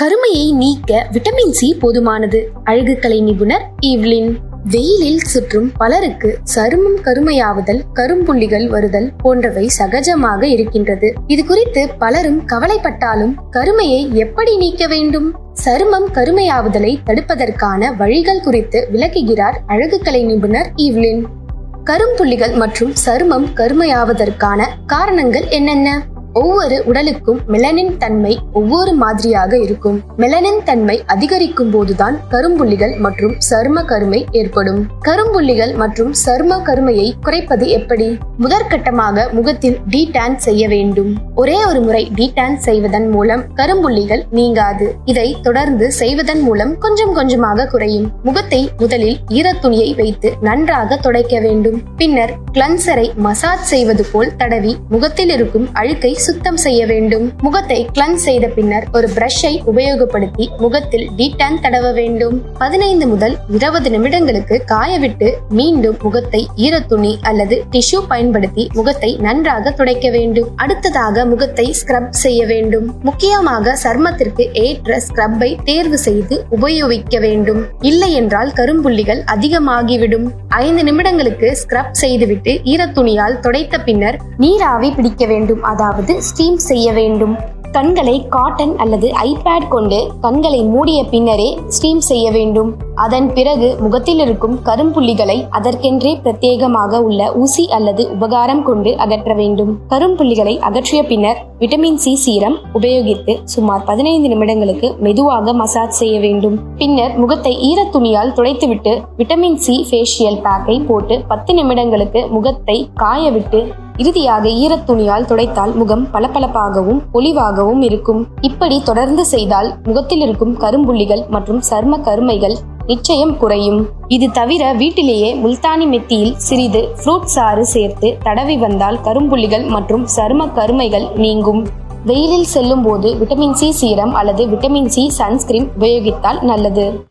கருமையை நீக்க vitamin C போதுமானது. அழகுக்கலை நிபுணர் ஈவ்லின். வெயிலில் சுற்றும் பலருக்கு சருமம் கருமையாவதல் கரும்புள்ளிகள் வருதல் போன்றவை சகஜமாக இருக்கின்றது. இது குறித்து பலரும் கவலைப்பட்டாலும் கருமையை எப்படி நீக்க வேண்டும்? சருமம் கருமையாவதலை தடுப்பதற்கான வழிகள் குறித்து விளக்குகிறார் அழகுக்கலை நிபுணர் ஈவ்லின். கரும்புள்ளிகள் மற்றும் சருமம் கருமையாவதற்கான காரணங்கள் என்னென்ன? ஒவ்வொரு உடலுக்கும் மெலனின் தன்மை ஒவ்வொரு மாதிரியாக இருக்கும். மெலனின் தன்மை அதிகரிக்கும் போதுதான் கரும்புள்ளிகள் மற்றும் சரும கருமை ஏற்படும். கரும்புள்ளிகள் மற்றும் சரும கருமையை குறைப்பது எப்படி? முதற்கட்டமாக முகத்தில் டீடான் செய்ய வேண்டும். ஒரே ஒரு முறை டீடான் செய்வதன் மூலம் கரும்புள்ளிகள் நீங்காது. இதை தொடர்ந்து செய்வதன் மூலம் கொஞ்சம் கொஞ்சமாக குறையும். முகத்தை முதலில் ஈரத்துணியை வைத்து நன்றாக துடைக்க வேண்டும். பின்னர் கிளன்சரை மசாஜ் செய்வது போல் தடவி முகத்தில் இருக்கும் அழுக்கை சுத்தம் செய்ய வேண்டும். முகத்தை கிளன் செய்த பின்னர் ஒரு பிரஷை உபயோகப்படுத்தி முகத்தில் டீடான் தடவ வேண்டும். பதினைந்து முதல் இருபது நிமிடங்களுக்கு காயவிட்டு மீண்டும் முகத்தை ஈரத்துணி அல்லது டிஷ்யூ பயன்படுத்தி முகத்தை நன்றாக துடைக்க வேண்டும். அடுத்ததாக முகத்தை ஸ்க்ரப் செய்ய வேண்டும். முக்கியமாக சர்மத்திற்கு ஏற்ற ஸ்க்ரப்பை தேர்வு செய்து உபயோகிக்க வேண்டும். இல்லை என்றால் கரும்புள்ளிகள் அதிகமாகிவிடும். ஐந்து நிமிடங்களுக்கு ஸ்க்ரப் செய்துவிட்டு ஈரத்துணியால் துடைத்த பின்னர் நீராவி பிடிக்க வேண்டும். அதாவது ஸ்டீம் செய்ய வேண்டும். கண்களை காட்டன் அல்லது ஐபேட் கொண்டு கண்களை மூடிய பின்னரே ஸ்டீம் செய்ய வேண்டும். அதன் பிறகு முகத்தில் இருக்கும் கரும்புள்ளிகளை அதற்கென்றே பிரத்யேகமாக உள்ள ஊசி அல்லது உபகாரம் கொண்டு அகற்ற வேண்டும். கரும்புள்ளிகளை அகற்றிய பின்னர் விட்டமின் சி சீரம் உபயோகித்து சுமார் பதினைந்து நிமிடங்களுக்கு மெதுவாக மசாஜ் செய்ய வேண்டும். பின்னர் முகத்தை ஈரத்துணியால் துடைத்துவிட்டு விட்டமின் சி ஃபேஷியல் பேக்கை போட்டு பத்து நிமிடங்களுக்கு முகத்தை காய விட்டு இறுதியாக ஈரத்துணியால் துடைத்தால் முகம் பளபளப்பாகவும் பொலிவாகவும் இருக்கும். இப்படி தொடர்ந்து செய்தால் முகத்தில் இருக்கும் கரும்புள்ளிகள் மற்றும் சர்ம கருமைகள் நிச்சயம் குறையும். இது தவிர வீட்டிலேயே முல்தானி மெத்தியில் சிறிது ஃப்ரூட் சாறு சேர்த்து தடவி வந்தால் கரும்புள்ளிகள் மற்றும் சரும கருமைகள் நீங்கும். வெயிலில் செல்லும் போது விட்டமின் சி சீரம் அல்லது விட்டமின் சி சன்ஸ்கிரீன் உபயோகித்தால் நல்லது.